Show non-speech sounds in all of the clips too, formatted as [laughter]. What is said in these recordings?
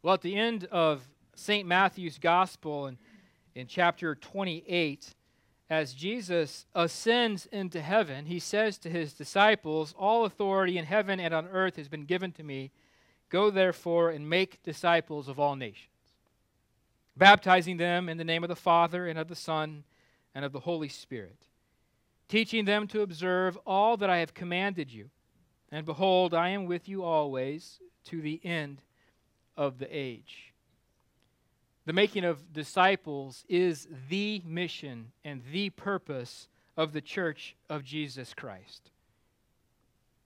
Well, at the end of St. Matthew's Gospel in, in chapter 28, as Jesus ascends into heaven, he says to his disciples, All authority in heaven and on earth has been given to me. Go therefore and make disciples of all nations, baptizing them in the name of the Father and of the Son and of the Holy Spirit, teaching them to observe all that I have commanded you. And behold, I am with you always to the end of the age. The making of disciples is the mission and the purpose of the church of Jesus Christ.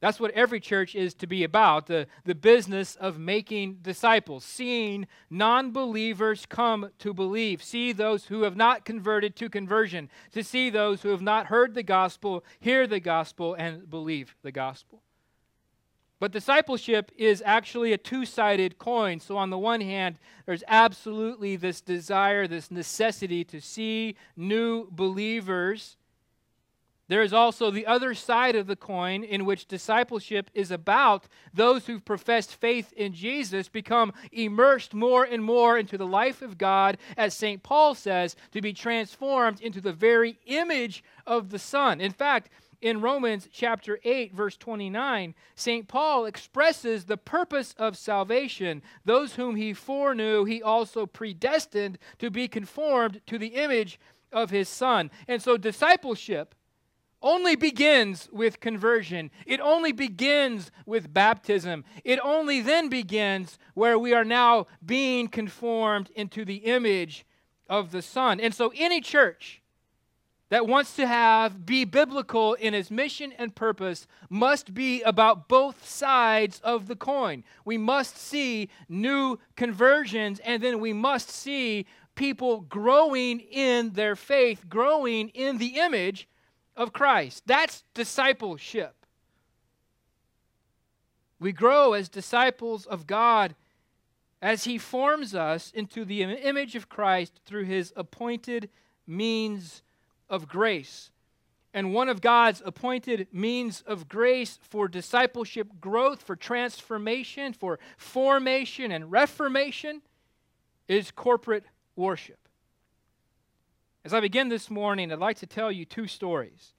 That's what every church is to be about the, the business of making disciples, seeing non believers come to believe, see those who have not converted to conversion, to see those who have not heard the gospel, hear the gospel, and believe the gospel. But discipleship is actually a two sided coin. So, on the one hand, there's absolutely this desire, this necessity to see new believers. There is also the other side of the coin in which discipleship is about those who've professed faith in Jesus become immersed more and more into the life of God, as St. Paul says, to be transformed into the very image of the Son. In fact, in Romans chapter 8, verse 29, St. Paul expresses the purpose of salvation. Those whom he foreknew, he also predestined to be conformed to the image of his Son. And so discipleship only begins with conversion. It only begins with baptism. It only then begins where we are now being conformed into the image of the Son. And so any church that wants to have be biblical in its mission and purpose must be about both sides of the coin. We must see new conversions and then we must see people growing in their faith, growing in the image of Christ. That's discipleship. We grow as disciples of God as He forms us into the image of Christ through His appointed means of grace. And one of God's appointed means of grace for discipleship growth, for transformation, for formation and reformation is corporate worship. As I begin this morning, I'd like to tell you two stories.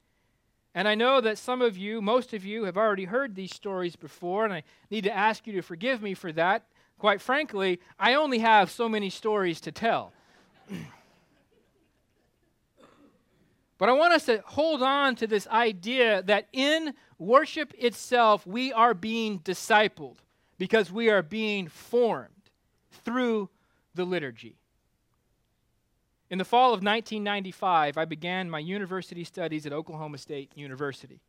And I know that some of you, most of you, have already heard these stories before, and I need to ask you to forgive me for that. Quite frankly, I only have so many stories to tell. [clears throat] But I want us to hold on to this idea that in worship itself, we are being discipled because we are being formed through the liturgy. In the fall of 1995, I began my university studies at Oklahoma State University.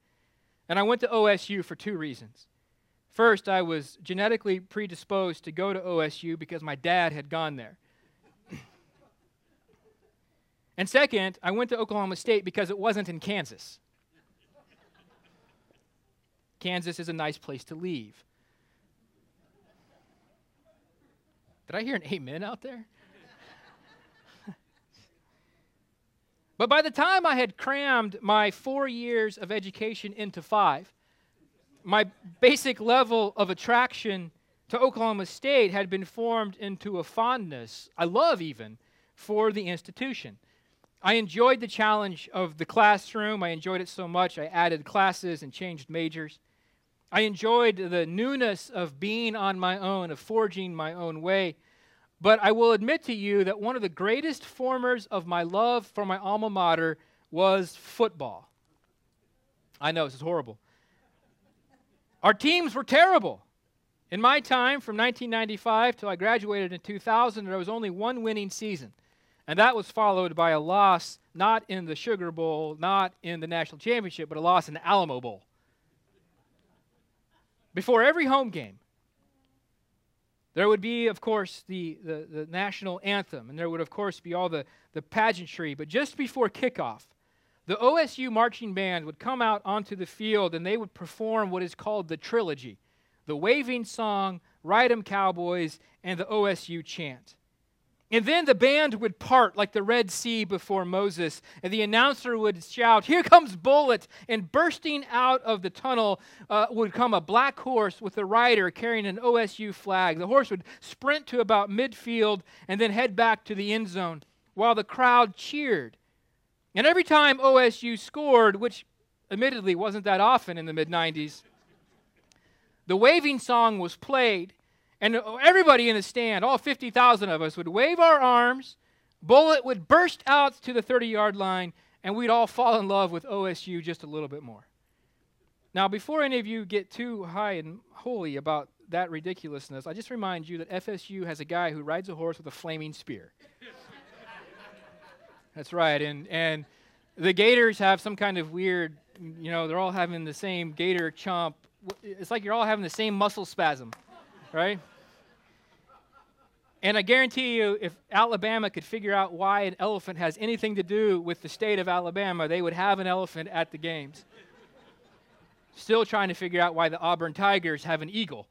And I went to OSU for two reasons. First, I was genetically predisposed to go to OSU because my dad had gone there. And second, I went to Oklahoma State because it wasn't in Kansas. Kansas is a nice place to leave. Did I hear an amen out there? [laughs] but by the time I had crammed my four years of education into five, my basic level of attraction to Oklahoma State had been formed into a fondness, I love even, for the institution. I enjoyed the challenge of the classroom. I enjoyed it so much, I added classes and changed majors. I enjoyed the newness of being on my own, of forging my own way. But I will admit to you that one of the greatest formers of my love for my alma mater was football. I know, this is horrible. Our teams were terrible. In my time, from 1995 till I graduated in 2000, there was only one winning season. And that was followed by a loss not in the Sugar Bowl, not in the national championship, but a loss in the Alamo Bowl. Before every home game, there would be, of course, the, the, the, national anthem, and there would, of course, be all the, the pageantry. But just before kickoff, the OSU marching band would come out onto the field and they would perform what is called the trilogy the waving song, Ride 'em Cowboys, and the OSU chant. And then the band would part like the Red Sea before Moses, and the announcer would shout, Here comes Bullet! And bursting out of the tunnel uh, would come a black horse with a rider carrying an OSU flag. The horse would sprint to about midfield and then head back to the end zone while the crowd cheered. And every time OSU scored, which admittedly wasn't that often in the mid 90s, the waving song was played and everybody in the stand, all 50,000 of us, would wave our arms, bullet would burst out to the 30 yard line, and we'd all fall in love with OSU just a little bit more. Now, before any of you get too high and holy about that ridiculousness, I just remind you that FSU has a guy who rides a horse with a flaming spear. [laughs] That's right. And, and the Gators have some kind of weird, you know, they're all having the same Gator chomp. It's like you're all having the same muscle spasm, right? And I guarantee you, if Alabama could figure out why an elephant has anything to do with the state of Alabama, they would have an elephant at the games. Still trying to figure out why the Auburn Tigers have an eagle.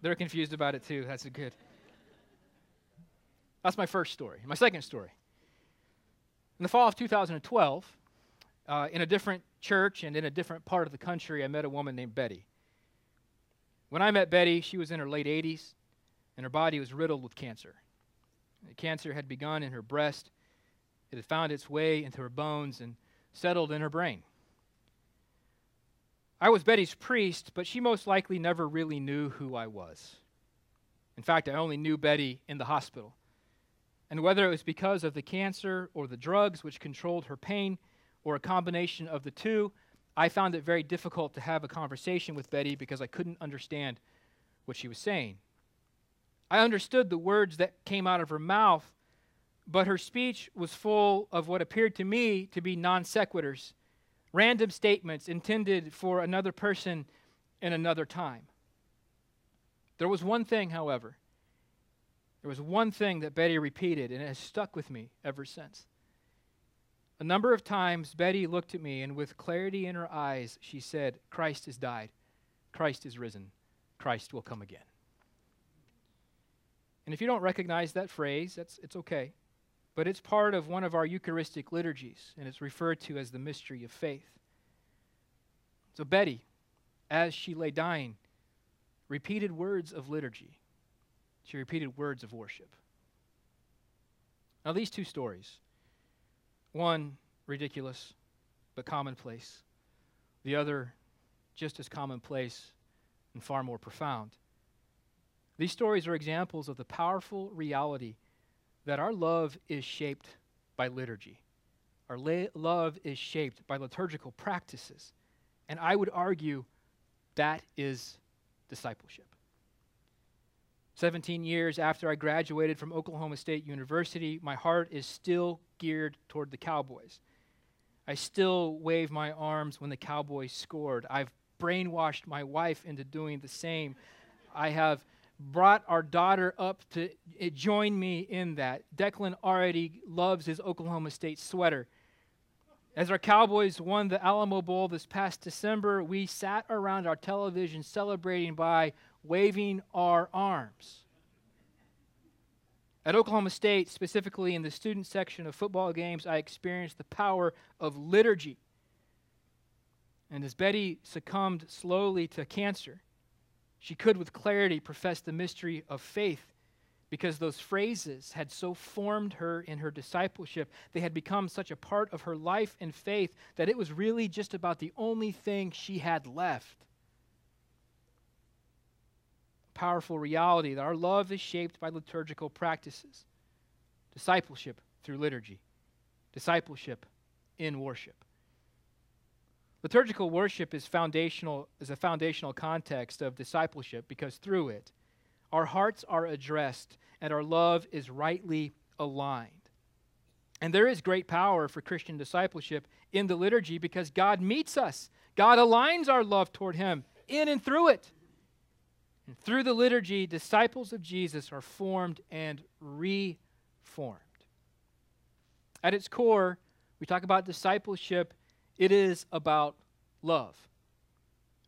They're confused about it too. That's good. That's my first story. My second story. In the fall of 2012, uh, in a different church and in a different part of the country, I met a woman named Betty. When I met Betty, she was in her late 80s, and her body was riddled with cancer. The cancer had begun in her breast, it had found its way into her bones and settled in her brain. I was Betty's priest, but she most likely never really knew who I was. In fact, I only knew Betty in the hospital. And whether it was because of the cancer or the drugs which controlled her pain, or a combination of the two, I found it very difficult to have a conversation with Betty because I couldn't understand what she was saying. I understood the words that came out of her mouth, but her speech was full of what appeared to me to be non sequiturs, random statements intended for another person in another time. There was one thing, however, there was one thing that Betty repeated, and it has stuck with me ever since. A number of times, Betty looked at me, and with clarity in her eyes, she said, Christ has died. Christ is risen. Christ will come again. And if you don't recognize that phrase, that's, it's okay. But it's part of one of our Eucharistic liturgies, and it's referred to as the mystery of faith. So, Betty, as she lay dying, repeated words of liturgy. She repeated words of worship. Now, these two stories one, ridiculous, but commonplace. The other, just as commonplace and far more profound. These stories are examples of the powerful reality that our love is shaped by liturgy. Our la- love is shaped by liturgical practices. And I would argue that is discipleship. 17 years after I graduated from Oklahoma State University, my heart is still geared toward the Cowboys. I still wave my arms when the Cowboys scored. I've brainwashed my wife into doing the same. I have brought our daughter up to eh, join me in that. Declan already loves his Oklahoma State sweater. As our Cowboys won the Alamo Bowl this past December, we sat around our television celebrating by waving our arms. At Oklahoma State, specifically in the student section of football games, I experienced the power of liturgy. And as Betty succumbed slowly to cancer, she could with clarity profess the mystery of faith because those phrases had so formed her in her discipleship. They had become such a part of her life and faith that it was really just about the only thing she had left powerful reality that our love is shaped by liturgical practices discipleship through liturgy, discipleship in worship. Liturgical worship is foundational is a foundational context of discipleship because through it our hearts are addressed and our love is rightly aligned. And there is great power for Christian discipleship in the liturgy because God meets us. God aligns our love toward him in and through it. And through the liturgy, disciples of Jesus are formed and reformed. At its core, we talk about discipleship, it is about love.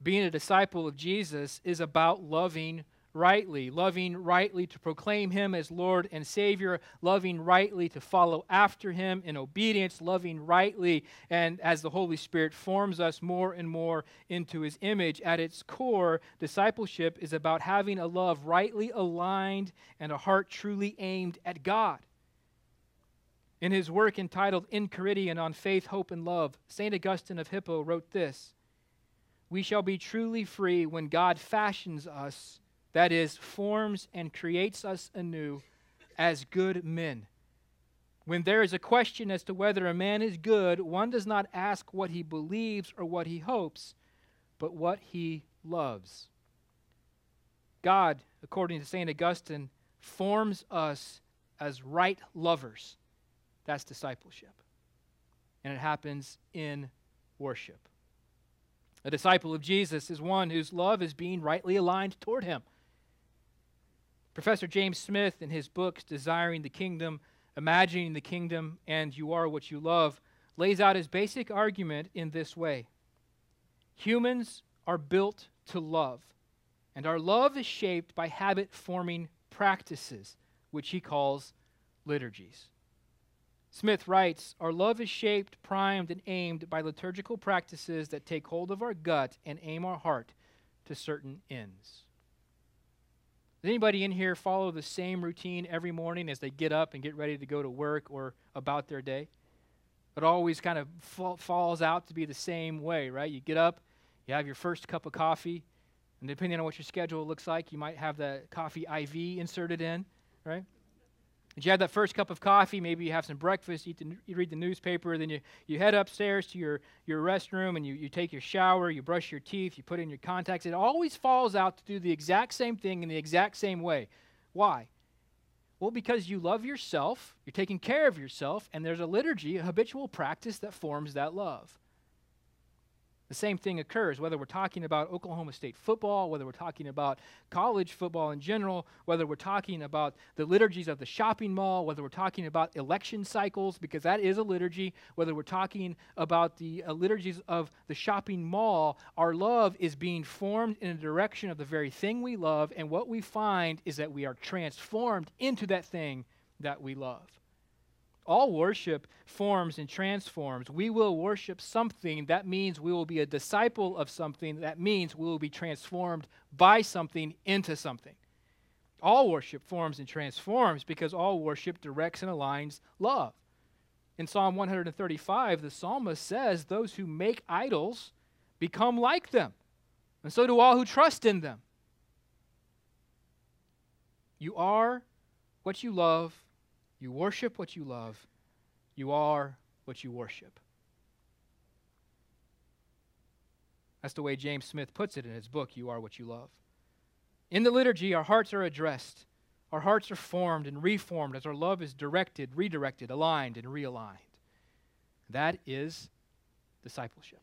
Being a disciple of Jesus is about loving rightly, loving rightly to proclaim him as Lord and Savior, loving rightly to follow after him in obedience, loving rightly, and as the Holy Spirit forms us more and more into his image. At its core, discipleship is about having a love rightly aligned and a heart truly aimed at God. In his work entitled In Enchiridion on Faith, Hope, and Love, St. Augustine of Hippo wrote this We shall be truly free when God fashions us that is, forms and creates us anew as good men. When there is a question as to whether a man is good, one does not ask what he believes or what he hopes, but what he loves. God, according to St. Augustine, forms us as right lovers. That's discipleship. And it happens in worship. A disciple of Jesus is one whose love is being rightly aligned toward him. Professor James Smith, in his books Desiring the Kingdom, Imagining the Kingdom, and You Are What You Love, lays out his basic argument in this way Humans are built to love, and our love is shaped by habit forming practices, which he calls liturgies. Smith writes Our love is shaped, primed, and aimed by liturgical practices that take hold of our gut and aim our heart to certain ends. Does anybody in here follow the same routine every morning as they get up and get ready to go to work or about their day? It always kind of fa- falls out to be the same way, right? You get up, you have your first cup of coffee, and depending on what your schedule looks like, you might have the coffee IV inserted in, right? Did you have that first cup of coffee? Maybe you have some breakfast, you, the, you, read the newspaper, then you, you head upstairs to your, your restroom and you, you take your shower, you brush your teeth, you put in your contacts. It always falls out to do the exact same thing in the exact same way. Why? Well, because you love yourself, you're taking care of yourself, and there's a liturgy, a habitual practice that forms that love. The same thing occurs whether we're talking about Oklahoma State football, whether we're talking about college football in general, whether we're talking about the liturgies of the shopping mall, whether we're talking about election cycles, because that is a liturgy, whether we're talking about the uh, liturgies of the shopping mall, our love is being formed in a direction of the very thing we love, and what we find is that we are transformed into that thing that we love. All worship forms and transforms. We will worship something. That means we will be a disciple of something. That means we will be transformed by something into something. All worship forms and transforms because all worship directs and aligns love. In Psalm 135, the psalmist says, Those who make idols become like them, and so do all who trust in them. You are what you love you worship what you love. You are what you worship. That's the way James Smith puts it in his book, You Are What You Love. In the liturgy, our hearts are addressed. Our hearts are formed and reformed as our love is directed, redirected, aligned, and realigned. That is discipleship.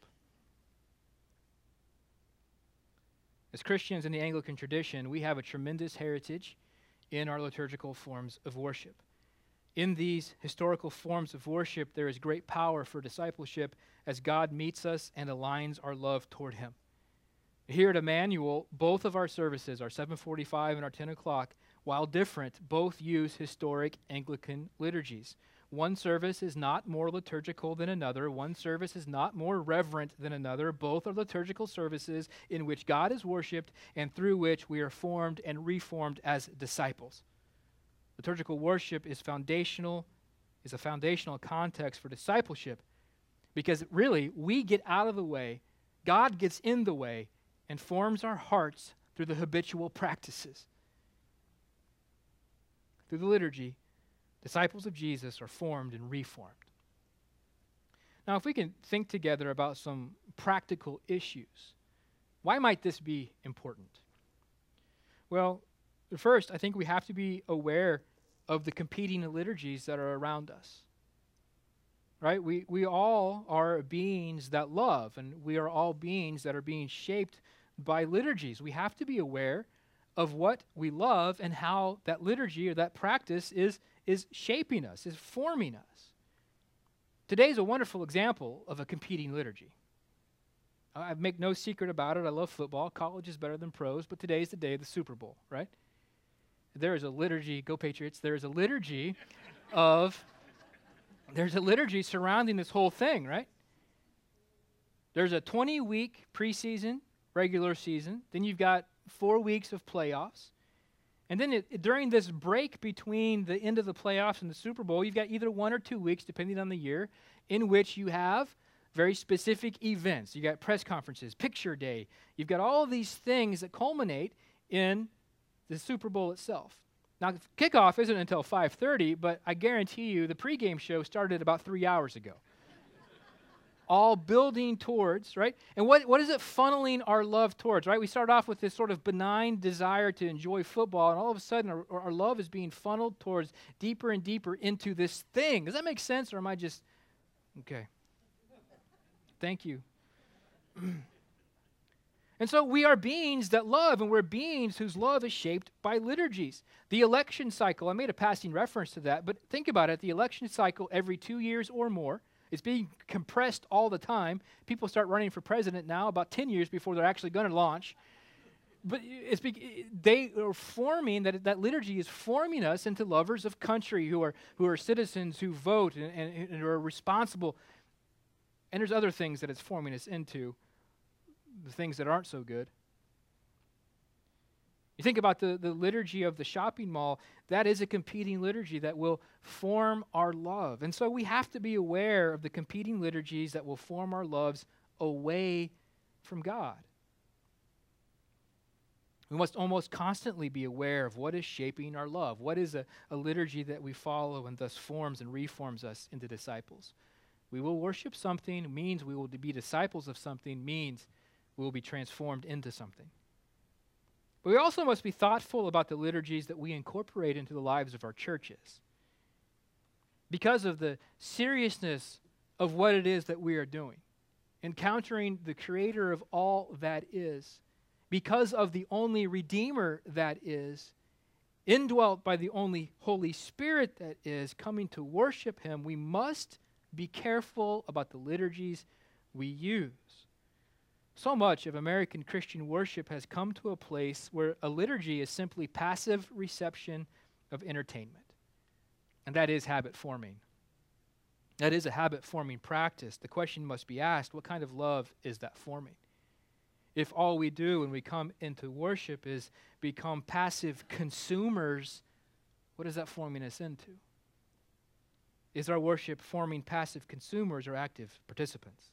As Christians in the Anglican tradition, we have a tremendous heritage in our liturgical forms of worship. In these historical forms of worship, there is great power for discipleship as God meets us and aligns our love toward Him. Here at Emmanuel, both of our services, our 745 and our 10 o'clock, while different, both use historic Anglican liturgies. One service is not more liturgical than another. One service is not more reverent than another. Both are liturgical services in which God is worshiped and through which we are formed and reformed as disciples. Liturgical worship is foundational, is a foundational context for discipleship because really we get out of the way, God gets in the way, and forms our hearts through the habitual practices. Through the liturgy, disciples of Jesus are formed and reformed. Now, if we can think together about some practical issues, why might this be important? Well, First, I think we have to be aware of the competing liturgies that are around us. Right? We, we all are beings that love, and we are all beings that are being shaped by liturgies. We have to be aware of what we love and how that liturgy or that practice is, is shaping us, is forming us. Today is a wonderful example of a competing liturgy. I make no secret about it. I love football. College is better than pros, but today is the day of the Super Bowl, right? There is a liturgy, go Patriots, there is a liturgy of, there's a liturgy surrounding this whole thing, right? There's a 20 week preseason, regular season. Then you've got four weeks of playoffs. And then it, during this break between the end of the playoffs and the Super Bowl, you've got either one or two weeks, depending on the year, in which you have very specific events. You got press conferences, picture day. You've got all these things that culminate in the Super Bowl itself. Now, kickoff isn't until 5:30, but I guarantee you the pregame show started about three hours ago all building towards, right? And what, what is it funneling our love towards, right? We start off with this sort of benign desire to enjoy football, and all of a sudden our, our love is being funneled towards deeper and deeper into this thing. Does that make sense, or am I just. Okay. Thank you. [clears throat] And so we are beings that love, and we're beings whose love is shaped by liturgies. The election cycle, I made a passing reference to that, but think about it the election cycle every two years or more it's being compressed all the time. People start running for president now about 10 years before they're actually going to launch. But it's be, they are forming, that, that liturgy is forming us into lovers of country who are, who are citizens who vote and, and, and are responsible. And there's other things that it's forming us into, the things that aren't so good. You think about the, the liturgy of the shopping mall, that is a competing liturgy that will form our love. And so we have to be aware of the competing liturgies that will form our loves away from God. We must almost constantly be aware of what is shaping our love. What is a, a liturgy that we follow and thus forms and reforms us into disciples? We will worship something, means we will be disciples of something, means we will be transformed into something. But we also must be thoughtful about the liturgies that we incorporate into the lives of our churches. Because of the seriousness of what it is that we are doing, encountering the creator of all that is, because of the only Redeemer that is, indwelt by the only Holy Spirit that is, coming to worship Him, we must be careful about the liturgies we use. So much of American Christian worship has come to a place where a liturgy is simply passive reception of entertainment. And that is habit forming. That is a habit forming practice. The question must be asked what kind of love is that forming? If all we do when we come into worship is become passive consumers, what is that forming us into? Is our worship forming passive consumers or active participants?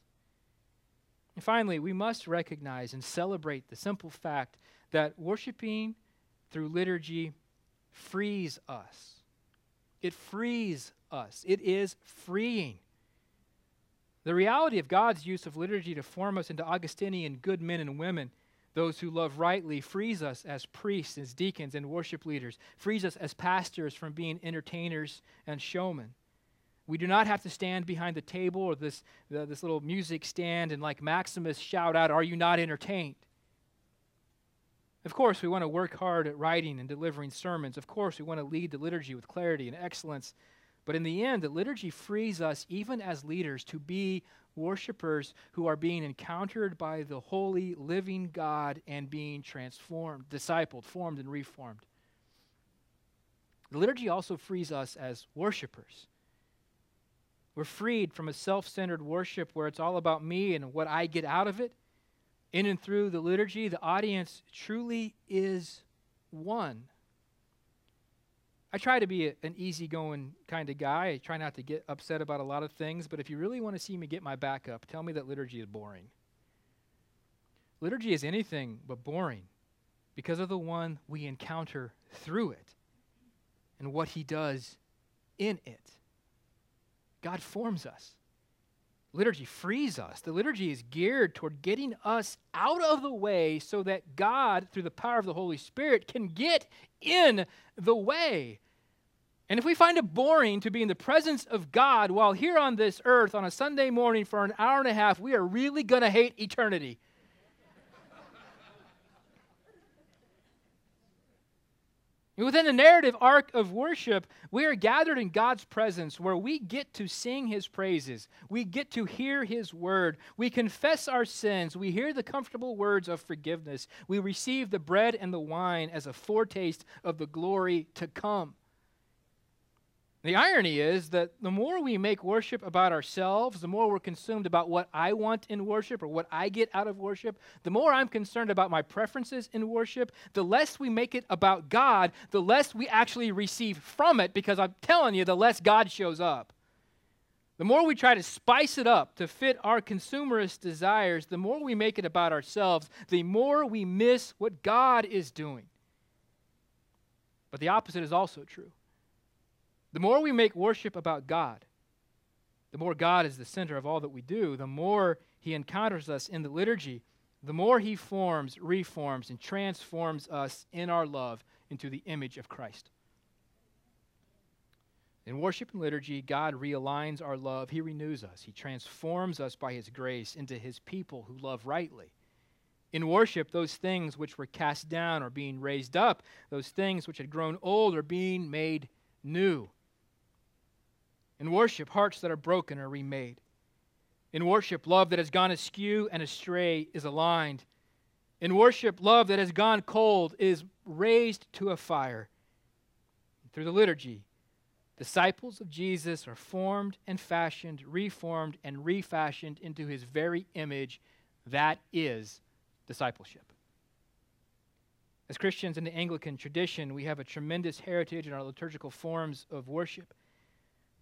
And finally, we must recognize and celebrate the simple fact that worshiping through liturgy frees us. It frees us. It is freeing. The reality of God's use of liturgy to form us into Augustinian good men and women, those who love rightly, frees us as priests, as deacons, and worship leaders, frees us as pastors from being entertainers and showmen. We do not have to stand behind the table or this, the, this little music stand and, like Maximus, shout out, Are you not entertained? Of course, we want to work hard at writing and delivering sermons. Of course, we want to lead the liturgy with clarity and excellence. But in the end, the liturgy frees us, even as leaders, to be worshipers who are being encountered by the holy, living God and being transformed, discipled, formed, and reformed. The liturgy also frees us as worshipers we're freed from a self centered worship where it's all about me and what I get out of it. In and through the liturgy, the audience truly is one. I try to be a, an easygoing kind of guy. I try not to get upset about a lot of things, but if you really want to see me get my back up, tell me that liturgy is boring. Liturgy is anything but boring because of the one we encounter through it and what he does in it. God forms us. Liturgy frees us. The liturgy is geared toward getting us out of the way so that God, through the power of the Holy Spirit, can get in the way. And if we find it boring to be in the presence of God while here on this earth on a Sunday morning for an hour and a half, we are really going to hate eternity. Within the narrative arc of worship, we are gathered in God's presence where we get to sing His praises. We get to hear His word. We confess our sins. We hear the comfortable words of forgiveness. We receive the bread and the wine as a foretaste of the glory to come. The irony is that the more we make worship about ourselves, the more we're consumed about what I want in worship or what I get out of worship, the more I'm concerned about my preferences in worship, the less we make it about God, the less we actually receive from it, because I'm telling you, the less God shows up. The more we try to spice it up to fit our consumerist desires, the more we make it about ourselves, the more we miss what God is doing. But the opposite is also true. The more we make worship about God, the more God is the center of all that we do, the more He encounters us in the liturgy, the more He forms, reforms, and transforms us in our love into the image of Christ. In worship and liturgy, God realigns our love. He renews us. He transforms us by His grace into His people who love rightly. In worship, those things which were cast down are being raised up, those things which had grown old are being made new. In worship, hearts that are broken are remade. In worship, love that has gone askew and astray is aligned. In worship, love that has gone cold is raised to a fire. Through the liturgy, disciples of Jesus are formed and fashioned, reformed and refashioned into his very image. That is discipleship. As Christians in the Anglican tradition, we have a tremendous heritage in our liturgical forms of worship.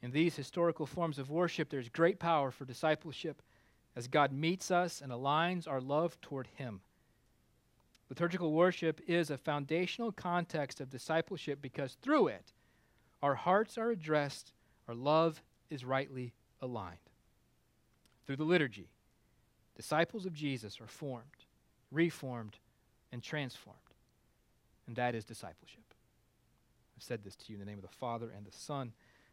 In these historical forms of worship, there's great power for discipleship as God meets us and aligns our love toward Him. Liturgical worship is a foundational context of discipleship because through it, our hearts are addressed, our love is rightly aligned. Through the liturgy, disciples of Jesus are formed, reformed, and transformed. And that is discipleship. I've said this to you in the name of the Father and the Son